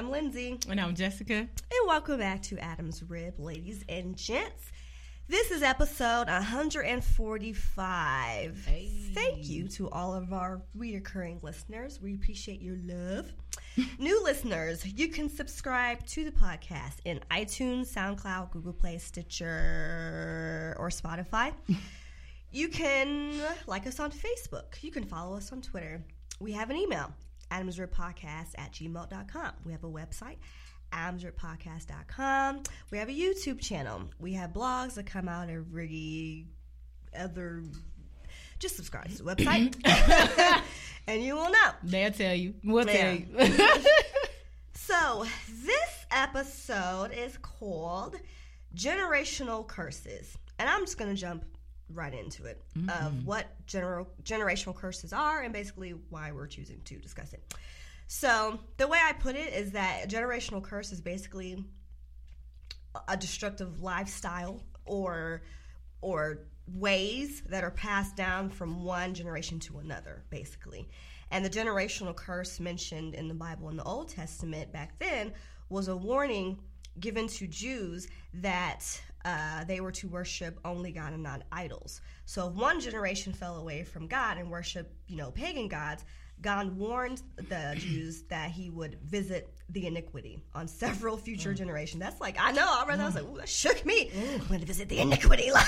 I'm Lindsay. And I'm Jessica. And welcome back to Adam's Rib, ladies and gents. This is episode 145. Hey. Thank you to all of our reoccurring listeners. We appreciate your love. New listeners, you can subscribe to the podcast in iTunes, SoundCloud, Google Play, Stitcher, or Spotify. You can like us on Facebook. You can follow us on Twitter. We have an email, adamsribpodcast at gmail.com. We have a website, adamsribpodcast.com. We have a YouTube channel. We have blogs that come out every other. Just subscribe to the website, and you will know. They'll tell you. We'll Yeah. tell you. So, this episode is called Generational Curses. And I'm just going to jump right into it of mm-hmm. what gener- generational curses are and basically why we're choosing to discuss it. So, the way I put it is that a generational curse is basically a destructive lifestyle or or ways that are passed down from one generation to another basically and the generational curse mentioned in the bible in the old testament back then was a warning given to jews that uh, they were to worship only god and not idols so if one generation fell away from god and worship you know pagan gods God warned the Jews that he would visit the iniquity on several future mm. generations. That's like, I know, I read that, I was like, mm. ooh, that shook me. Mm. I'm going to visit the iniquity.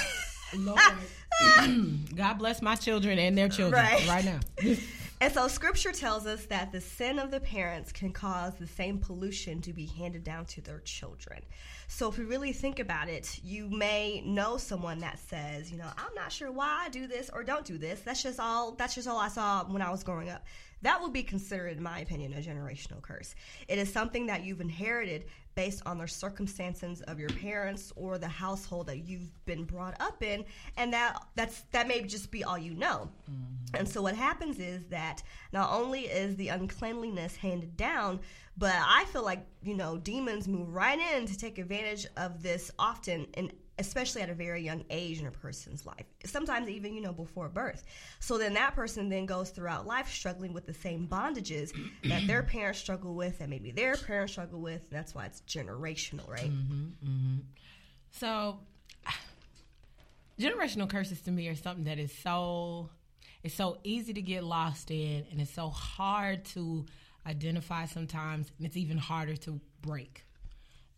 God bless my children and their children Right. right, now. and so scripture tells us that the sin of the parents can cause the same pollution to be handed down to their children. So if we really think about it, you may know someone that says, you know, I'm not sure why I do this or don't do this. That's just all that's just all I saw when I was growing up. That would be considered, in my opinion, a generational curse. It is something that you've inherited based on the circumstances of your parents or the household that you've been brought up in, and that that's that may just be all you know. Mm-hmm. And so what happens is that not only is the uncleanliness handed down, but I feel like you know demons move right in to take advantage of this often and especially at a very young age in a person's life sometimes even you know before birth. So then that person then goes throughout life struggling with the same bondages that their parents struggle with and maybe their parents struggle with and that's why it's generational right? So, generational curses to me are something that is so it's so easy to get lost in, and it's so hard to identify sometimes, and it's even harder to break.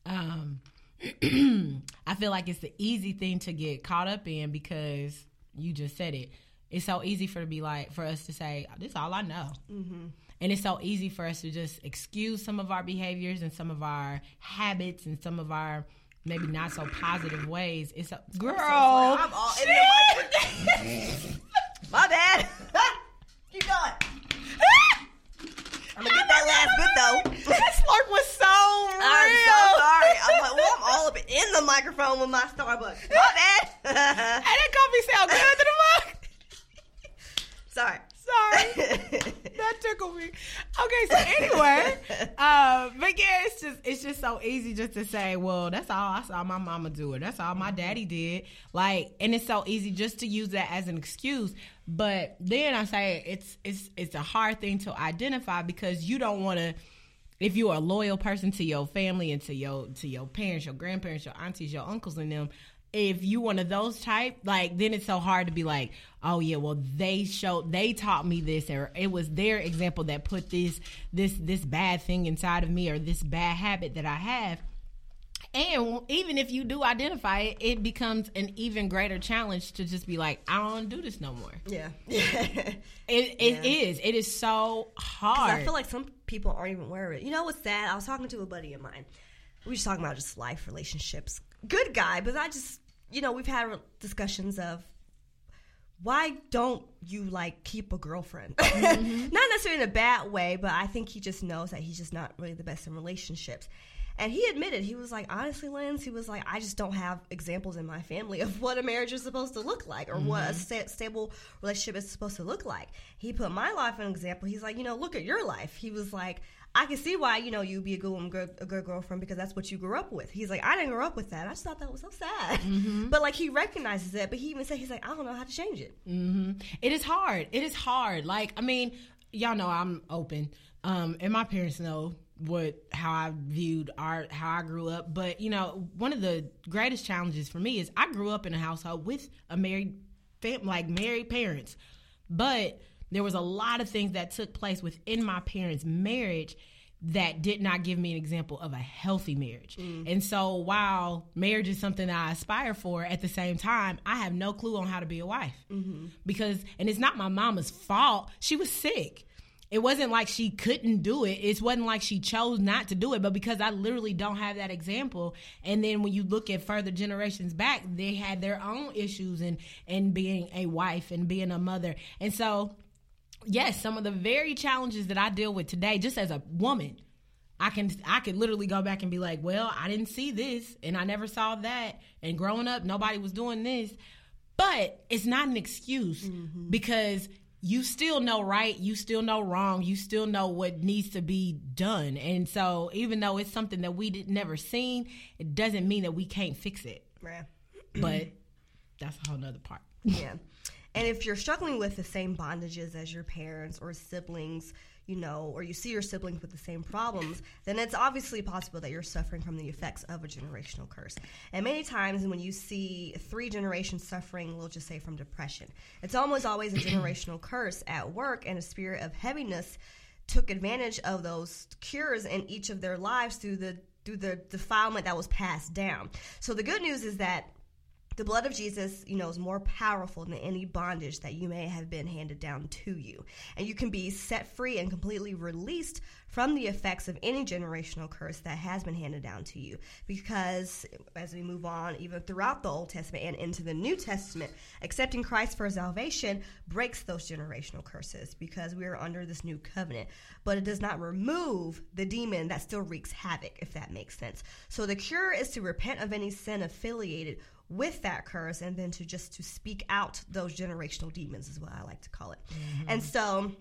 Um, I feel like it's the easy thing to get caught up in because you just said it. It's so easy for to be like for us to say, "This is all I know," mm-hmm. and it's so easy for us to just excuse some of our behaviors and some of our habits and some of our maybe not so positive ways. It's a girl. I'm all in the shit. my bad keep going i'm gonna get that last bit though that slurp was so real. I'm so sorry. I'm like, well, I'm all up in the microphone with my Starbucks. My bad. And that coffee sound good to the mug. sorry. Sorry. that tickled me. Okay, so anyway, uh, but yeah, it's just it's just so easy just to say, well, that's all I saw my mama do it. That's all my daddy did. Like, and it's so easy just to use that as an excuse. But then I say it's it's it's a hard thing to identify because you don't want to. If you're a loyal person to your family and to your to your parents, your grandparents, your aunties, your uncles, and them, if you one of those type, like then it's so hard to be like, oh yeah, well they showed they taught me this, or it was their example that put this this this bad thing inside of me, or this bad habit that I have. And even if you do identify it, it becomes an even greater challenge to just be like, I don't do this no more. Yeah. It it is. It is so hard. I feel like some people aren't even aware of it. You know what's sad? I was talking to a buddy of mine. We were just talking about just life, relationships. Good guy, but I just, you know, we've had discussions of why don't you like keep a girlfriend? Mm-hmm. not necessarily in a bad way, but I think he just knows that he's just not really the best in relationships. And he admitted, he was like, honestly, Lance, he was like, I just don't have examples in my family of what a marriage is supposed to look like or mm-hmm. what a mm-hmm. sta- stable relationship is supposed to look like. He put my life in an example. He's like, you know, look at your life. He was like, I can see why you know you'd be a good woman, good, a good girlfriend because that's what you grew up with. He's like, I didn't grow up with that. I just thought that was so sad. Mm-hmm. But like he recognizes it. But he even said he's like, I don't know how to change it. Mm-hmm. it is hard. It is hard. Like I mean, y'all know I'm open, um, and my parents know what how I viewed art, how I grew up. But you know, one of the greatest challenges for me is I grew up in a household with a married, fam- like married parents, but there was a lot of things that took place within my parents' marriage that did not give me an example of a healthy marriage. Mm. And so while marriage is something that I aspire for, at the same time, I have no clue on how to be a wife. Mm-hmm. Because, and it's not my mama's fault, she was sick. It wasn't like she couldn't do it. It wasn't like she chose not to do it, but because I literally don't have that example. And then when you look at further generations back, they had their own issues and in being a wife and being a mother. And so yes, some of the very challenges that I deal with today, just as a woman, I can I could literally go back and be like, well, I didn't see this and I never saw that. And growing up, nobody was doing this. But it's not an excuse mm-hmm. because you still know right, you still know wrong, you still know what needs to be done. And so even though it's something that we did never seen, it doesn't mean that we can't fix it. Right. But that's a whole nother part. Yeah. And if you're struggling with the same bondages as your parents or siblings, you know, or you see your siblings with the same problems, then it's obviously possible that you're suffering from the effects of a generational curse. And many times when you see three generations suffering, we'll just say from depression, it's almost always a generational curse at work and a spirit of heaviness took advantage of those cures in each of their lives through the through the defilement that was passed down. So the good news is that the blood of Jesus, you know, is more powerful than any bondage that you may have been handed down to you. And you can be set free and completely released from the effects of any generational curse that has been handed down to you. Because as we move on, even throughout the Old Testament and into the New Testament, accepting Christ for salvation breaks those generational curses because we are under this new covenant. But it does not remove the demon that still wreaks havoc, if that makes sense. So the cure is to repent of any sin affiliated with that curse and then to just to speak out those generational demons is what I like to call it. Mm-hmm. And so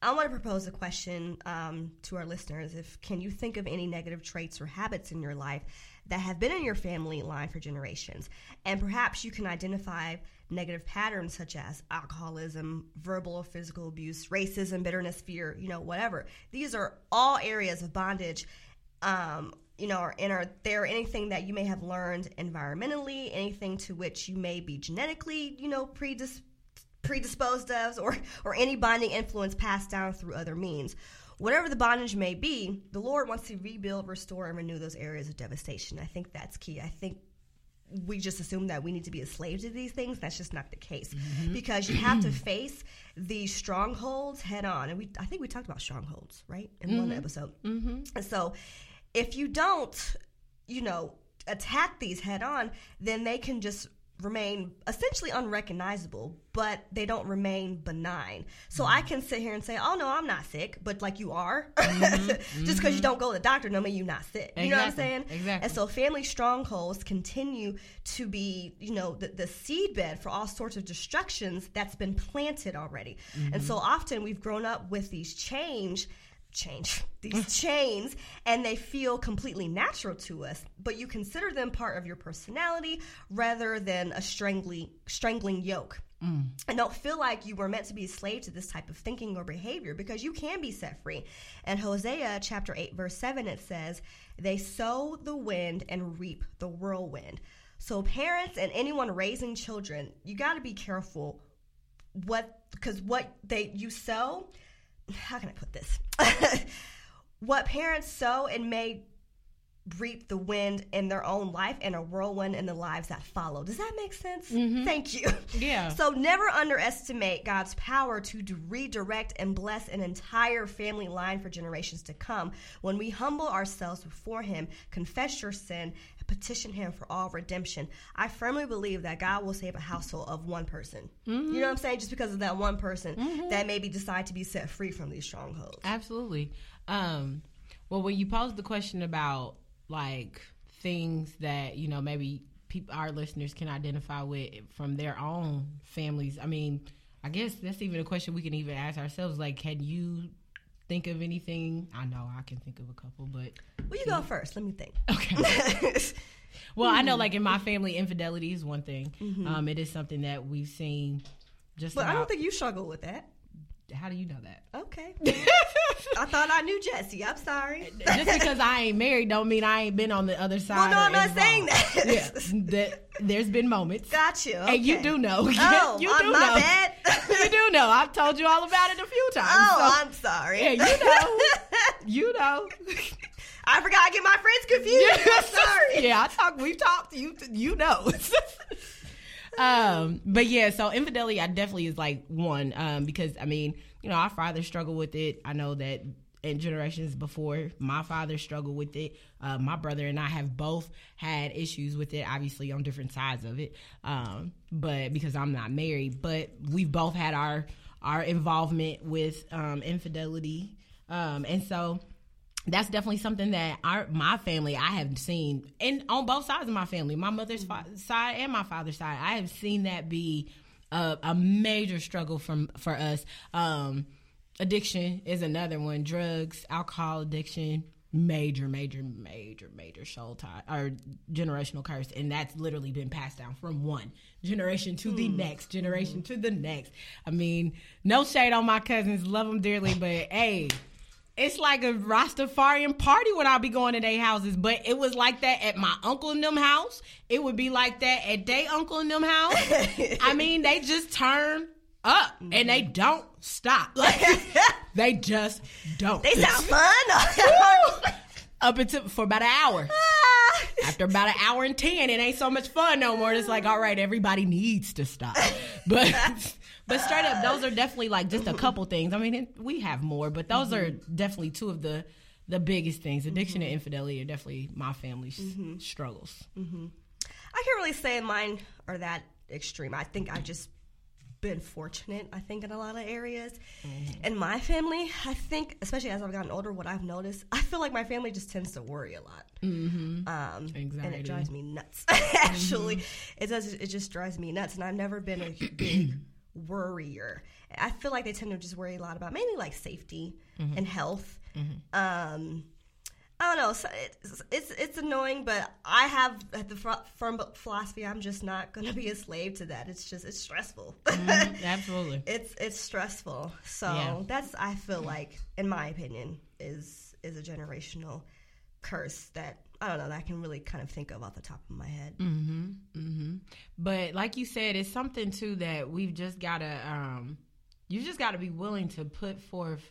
I want to propose a question um, to our listeners. If can you think of any negative traits or habits in your life that have been in your family line for generations, and perhaps you can identify negative patterns such as alcoholism, verbal or physical abuse, racism, bitterness, fear, you know, whatever. These are all areas of bondage um, you know, or, and are there anything that you may have learned environmentally, anything to which you may be genetically, you know, predis- predisposed of, or or any bonding influence passed down through other means. Whatever the bondage may be, the Lord wants to rebuild, restore, and renew those areas of devastation. I think that's key. I think we just assume that we need to be a slave to these things. That's just not the case mm-hmm. because you have to face these strongholds head on. And we, I think we talked about strongholds, right, in mm-hmm. one episode. Mm-hmm. And so if you don't, you know, attack these head on, then they can just remain essentially unrecognizable, but they don't remain benign. So mm-hmm. I can sit here and say, "Oh no, I'm not sick," but like you are, mm-hmm. just because you mm-hmm. don't go to the doctor, no mean you're not sick. Exactly. You know what I'm saying? Exactly. And so family strongholds continue to be, you know, the, the seedbed for all sorts of destructions that's been planted already. Mm-hmm. And so often we've grown up with these change change these chains and they feel completely natural to us but you consider them part of your personality rather than a strangling strangling yoke. Mm. and don't feel like you were meant to be a slave to this type of thinking or behavior because you can be set free. And hosea chapter 8 verse 7 it says they sow the wind and reap the whirlwind. So parents and anyone raising children you got to be careful what because what they you sow how can I put this? what parents sow and may reap the wind in their own life and a whirlwind in the lives that follow. Does that make sense? Mm-hmm. Thank you. Yeah. So never underestimate God's power to redirect and bless an entire family line for generations to come. When we humble ourselves before Him, confess your sin, and petition Him for all redemption, I firmly believe that God will save a household of one person. Mm-hmm. You know what I'm saying? Just because of that one person mm-hmm. that maybe decide to be set free from these strongholds. Absolutely. Um, well, when you posed the question about like things that you know maybe people our listeners can identify with from their own families. I mean, I guess that's even a question we can even ask ourselves. Like, can you think of anything? I know I can think of a couple, but well, you go first. Let me think. Okay. well, I know, like in my family, infidelity is one thing. Mm-hmm. Um, it is something that we've seen. Just, but about, I don't think you struggle with that. How do you know that? Okay. I thought I knew Jesse. I'm sorry. Just because I ain't married don't mean I ain't been on the other side. Well, no, I'm not involved. saying that. yeah, that, there's been moments. Got you. Okay. And oh, you do know. Oh, you do know. Bad. you do know. I've told you all about it a few times. Oh, so, I'm sorry. Yeah, you know. you know. I forgot to get my friends confused. Yeah. I'm sorry. Yeah, I talk. We've talked. You you know. Um, but yeah, so infidelity, I definitely is like one um, because I mean, you know, our father struggled with it. I know that in generations before, my father struggled with it. Uh, my brother and I have both had issues with it, obviously on different sides of it. Um, but because I'm not married, but we've both had our our involvement with um, infidelity, um, and so that's definitely something that our my family I have seen, and on both sides of my family, my mother's fa- side and my father's side, I have seen that be a, a major struggle from for us. Um, addiction is another one. Drugs, alcohol addiction, major, major, major, major soul tie or generational curse, and that's literally been passed down from one generation to the hmm. next generation mm. to the next. I mean, no shade on my cousins, love them dearly, but hey it's like a Rastafarian party when I'll be going to their houses. But it was like that at my uncle and them house. It would be like that at they uncle and them house. I mean, they just turn up mm-hmm. and they don't stop. Like they just don't. They sound fun. up until for about an hour. After about an hour and ten, it ain't so much fun no more. It's like, all right, everybody needs to stop. But but straight up, those are definitely like just a couple things. I mean, we have more, but those mm-hmm. are definitely two of the the biggest things. Addiction mm-hmm. and infidelity are definitely my family's mm-hmm. struggles. Mm-hmm. I can't really say mine are that extreme. I think I've just been fortunate, I think, in a lot of areas. Mm-hmm. In my family, I think, especially as I've gotten older, what I've noticed, I feel like my family just tends to worry a lot. Mm-hmm. Um, and it drives me nuts. Actually, mm-hmm. it does. It just drives me nuts, and I've never been a big worrier. I feel like they tend to just worry a lot about mainly like safety mm-hmm. and health. Mm-hmm. Um, I don't know. So it's, it's, it's annoying, but I have the firm philosophy. I'm just not going to be a slave to that. It's just it's stressful. Mm, absolutely, it's it's stressful. So yeah. that's I feel like, in my opinion, is is a generational curse that I don't know that I can really kind of think of off the top of my head. Mm-hmm. Mm-hmm. But like you said, it's something too that we've just got to. Um, you just got to be willing to put forth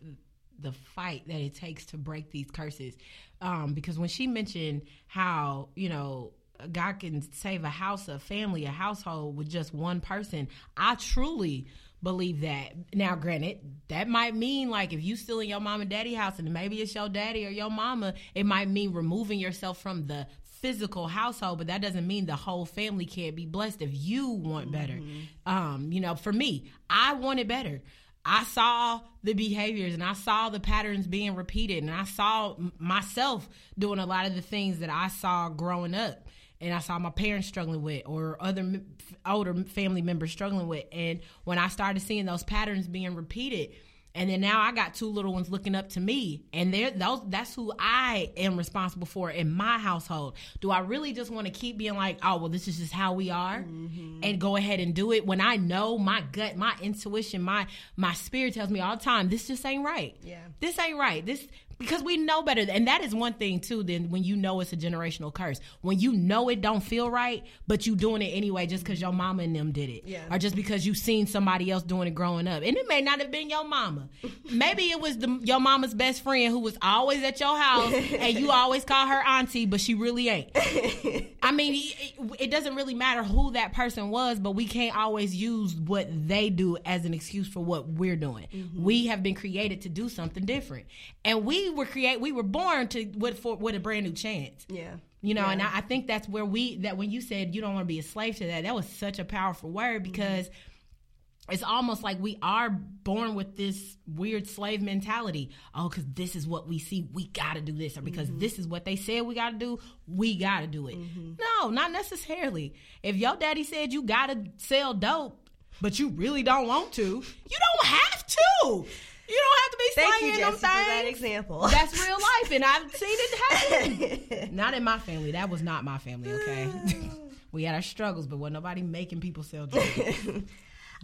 the fight that it takes to break these curses. Um, because when she mentioned how you know God can save a house, a family, a household with just one person, I truly believe that. Now, granted, that might mean like if you still in your mom and daddy house and maybe it's your daddy or your mama, it might mean removing yourself from the physical household, but that doesn't mean the whole family can't be blessed if you want better. Mm-hmm. Um, you know, for me, I wanted better. I saw the behaviors and I saw the patterns being repeated and I saw myself doing a lot of the things that I saw growing up and I saw my parents struggling with or other older family members struggling with. And when I started seeing those patterns being repeated, and then now I got two little ones looking up to me, and they're those that's who I am responsible for in my household. Do I really just want to keep being like, oh well, this is just how we are, mm-hmm. and go ahead and do it when I know my gut, my intuition, my my spirit tells me all the time, this just ain't right. Yeah, this ain't right. This because we know better. And that is one thing too then when you know it's a generational curse. When you know it don't feel right but you doing it anyway just because your mama and them did it. Yeah. or just because you seen somebody else doing it growing up. And it may not have been your mama. Maybe it was the, your mama's best friend who was always at your house and you always call her auntie but she really ain't. I mean it, it doesn't really matter who that person was but we can't always use what they do as an excuse for what we're doing. Mm-hmm. we have been created to do something different. And we we were create we were born to with for with a brand new chance. Yeah. You know, yeah. and I, I, think that's where we that when you said you don't want to be a slave to that, that was such a powerful word mm-hmm. because mm-hmm. it's almost like we are born with this weird slave mentality. Oh, because this is what we see, we gotta do this, or because mm-hmm. this is what they said we gotta do, we gotta do it. Mm-hmm. No, not necessarily. If your daddy said you gotta sell dope, but you really don't want to, you don't have to. You don't have to be Thank slanging you, them Jesse, things. for that example. That's real life, and I've seen it happen. not in my family. That was not my family. Okay, we had our struggles, but wasn't nobody making people sell drugs.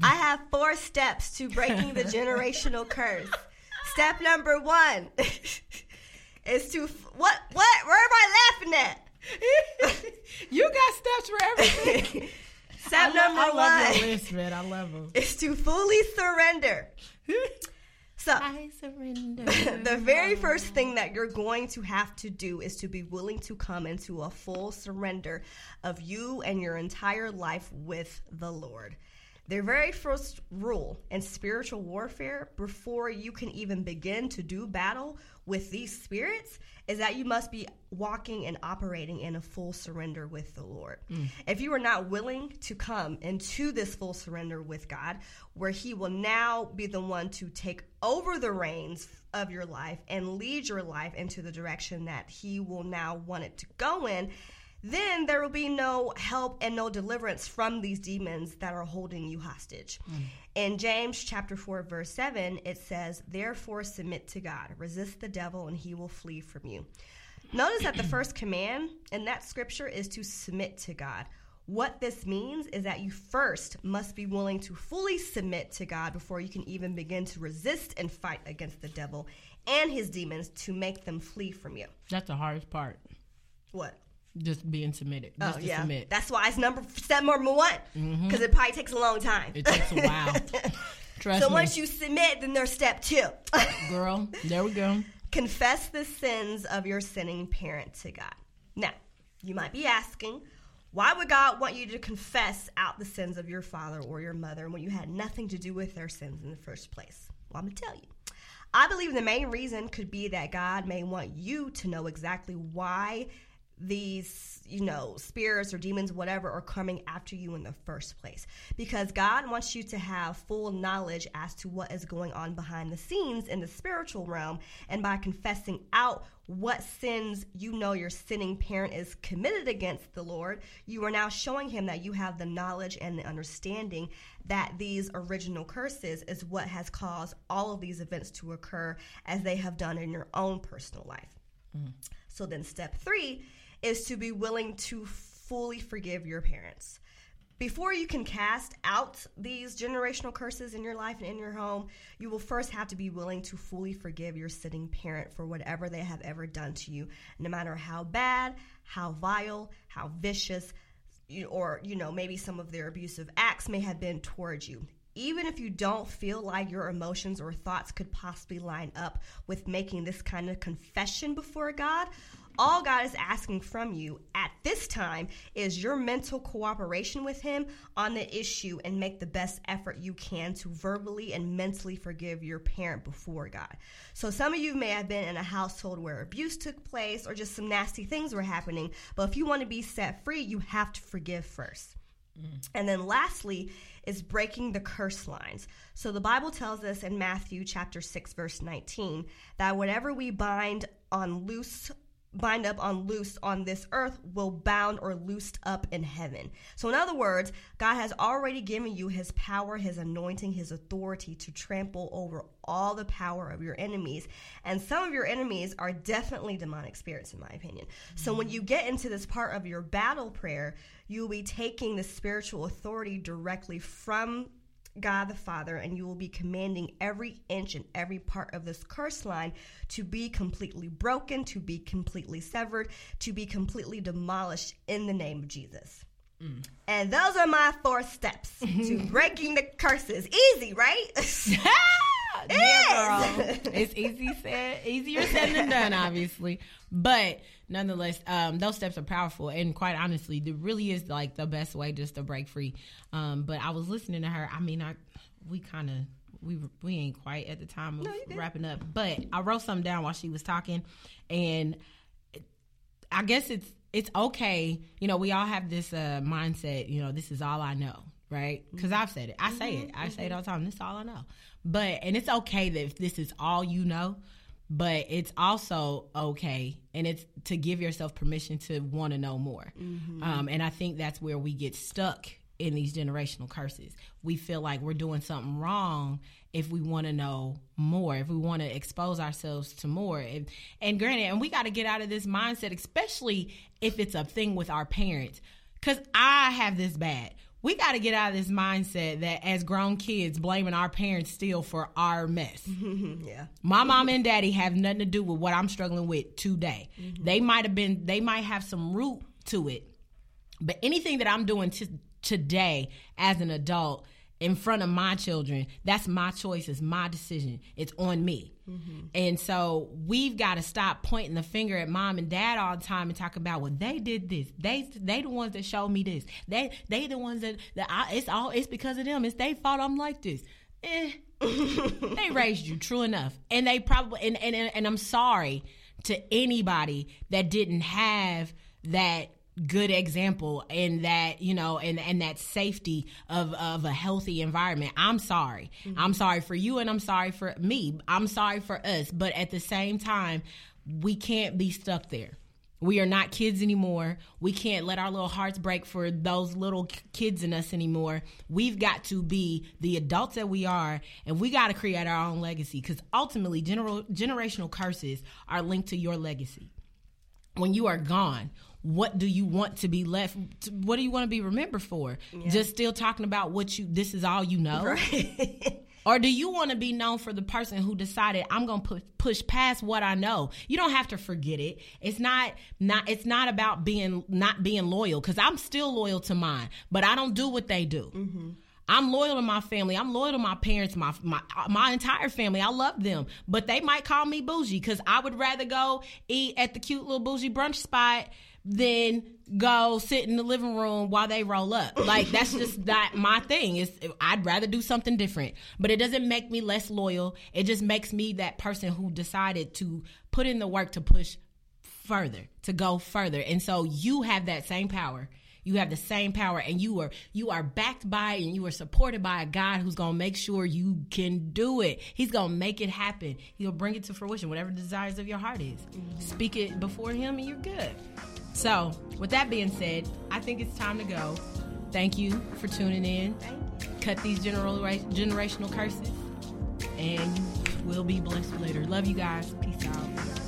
I have four steps to breaking the generational curse. Step number one is to what? What? Where am I laughing at? you got steps for everything. Step I number love, I love one your list, man. I love them. is to fully surrender. So, I surrender. the very first thing that you're going to have to do is to be willing to come into a full surrender of you and your entire life with the Lord. Their very first rule in spiritual warfare, before you can even begin to do battle with these spirits, is that you must be walking and operating in a full surrender with the Lord. Mm. If you are not willing to come into this full surrender with God, where He will now be the one to take over the reins of your life and lead your life into the direction that He will now want it to go in, then there will be no help and no deliverance from these demons that are holding you hostage. Mm. In James chapter 4 verse 7 it says, "Therefore submit to God, resist the devil and he will flee from you." Notice that the first command in that scripture is to submit to God. What this means is that you first must be willing to fully submit to God before you can even begin to resist and fight against the devil and his demons to make them flee from you. That's the hardest part. What? Just being submitted. Just Oh to yeah, submit. that's why it's number step number one because it probably takes a long time. It takes a while. Trust so me. once you submit, then there's step two: Girl, there we go. confess the sins of your sinning parent to God. Now, you might be asking, why would God want you to confess out the sins of your father or your mother when you had nothing to do with their sins in the first place? Well, I'm gonna tell you. I believe the main reason could be that God may want you to know exactly why these, you know, spirits or demons, whatever, are coming after you in the first place. Because God wants you to have full knowledge as to what is going on behind the scenes in the spiritual realm. And by confessing out what sins you know your sinning parent is committed against the Lord, you are now showing him that you have the knowledge and the understanding that these original curses is what has caused all of these events to occur as they have done in your own personal life. Mm. So then, step three is to be willing to fully forgive your parents. Before you can cast out these generational curses in your life and in your home, you will first have to be willing to fully forgive your sitting parent for whatever they have ever done to you, no matter how bad, how vile, how vicious, or you know maybe some of their abusive acts may have been towards you even if you don't feel like your emotions or thoughts could possibly line up with making this kind of confession before God, all God is asking from you at this time is your mental cooperation with Him on the issue and make the best effort you can to verbally and mentally forgive your parent before God. So, some of you may have been in a household where abuse took place or just some nasty things were happening, but if you want to be set free, you have to forgive first. Mm. And then lastly is breaking the curse lines. So the Bible tells us in Matthew chapter 6 verse 19 that whatever we bind on loose bind up on loose on this earth will bound or loosed up in heaven. So in other words, God has already given you his power, his anointing, his authority to trample over all the power of your enemies. And some of your enemies are definitely demonic spirits in my opinion. So when you get into this part of your battle prayer, you'll be taking the spiritual authority directly from God the Father, and you will be commanding every inch and every part of this curse line to be completely broken, to be completely severed, to be completely demolished in the name of Jesus. Mm. And those are my four steps to breaking the curses. Easy, right? yeah, girl. It's easy said, easier said than done, obviously. But nonetheless, um, those steps are powerful, and quite honestly, it really is like the best way just to break free. Um, but I was listening to her. I mean, I we kind of we we ain't quite at the time of wrapping up, but I wrote something down while she was talking, and I guess it's it's okay. You know, we all have this uh, mindset. You know, this is all I know, right? Because I've said it. I say it. I say it all the time. This is all I know. But and it's okay that if this is all you know, but it's also okay and it's to give yourself permission to want to know more. Um, and I think that's where we get stuck in these generational curses. We feel like we're doing something wrong if we want to know more, if we want to expose ourselves to more. And, and granted, and we got to get out of this mindset, especially if it's a thing with our parents. Because I have this bad. We got to get out of this mindset that as grown kids, blaming our parents still for our mess. yeah. My mom and daddy have nothing to do with what I'm struggling with today. Mm-hmm. They might have been, they might have some root to it, but anything that I'm doing to, today as an adult in front of my children, that's my choice, it's my decision, it's on me. And so we've got to stop pointing the finger at mom and dad all the time and talk about well they did this they they the ones that showed me this they they the ones that that I, it's all it's because of them it's their fault I'm like this. Eh, they raised you, true enough. And they probably and, and and I'm sorry to anybody that didn't have that good example and that you know and and that safety of of a healthy environment i'm sorry mm-hmm. i'm sorry for you and i'm sorry for me i'm sorry for us but at the same time we can't be stuck there we are not kids anymore. We can't let our little hearts break for those little kids in us anymore. We've got to be the adults that we are, and we got to create our own legacy because ultimately, general, generational curses are linked to your legacy. When you are gone, what do you want to be left? What do you want to be remembered for? Just still talking about what you, this is all you know? Right. Or do you want to be known for the person who decided I'm going to push, push past what I know? You don't have to forget it. It's not not it's not about being not being loyal cuz I'm still loyal to mine, but I don't do what they do. Mm-hmm. I'm loyal to my family. I'm loyal to my parents, my my my entire family. I love them, but they might call me bougie because I would rather go eat at the cute little bougie brunch spot than go sit in the living room while they roll up. Like that's just not my thing. Is I'd rather do something different. But it doesn't make me less loyal. It just makes me that person who decided to put in the work to push further, to go further. And so you have that same power. You have the same power and you are you are backed by and you are supported by a God who's gonna make sure you can do it. He's gonna make it happen. He'll bring it to fruition, whatever desires of your heart is. Speak it before him and you're good. So, with that being said, I think it's time to go. Thank you for tuning in. Cut these general, generational curses, and we'll be blessed later. Love you guys. Peace out.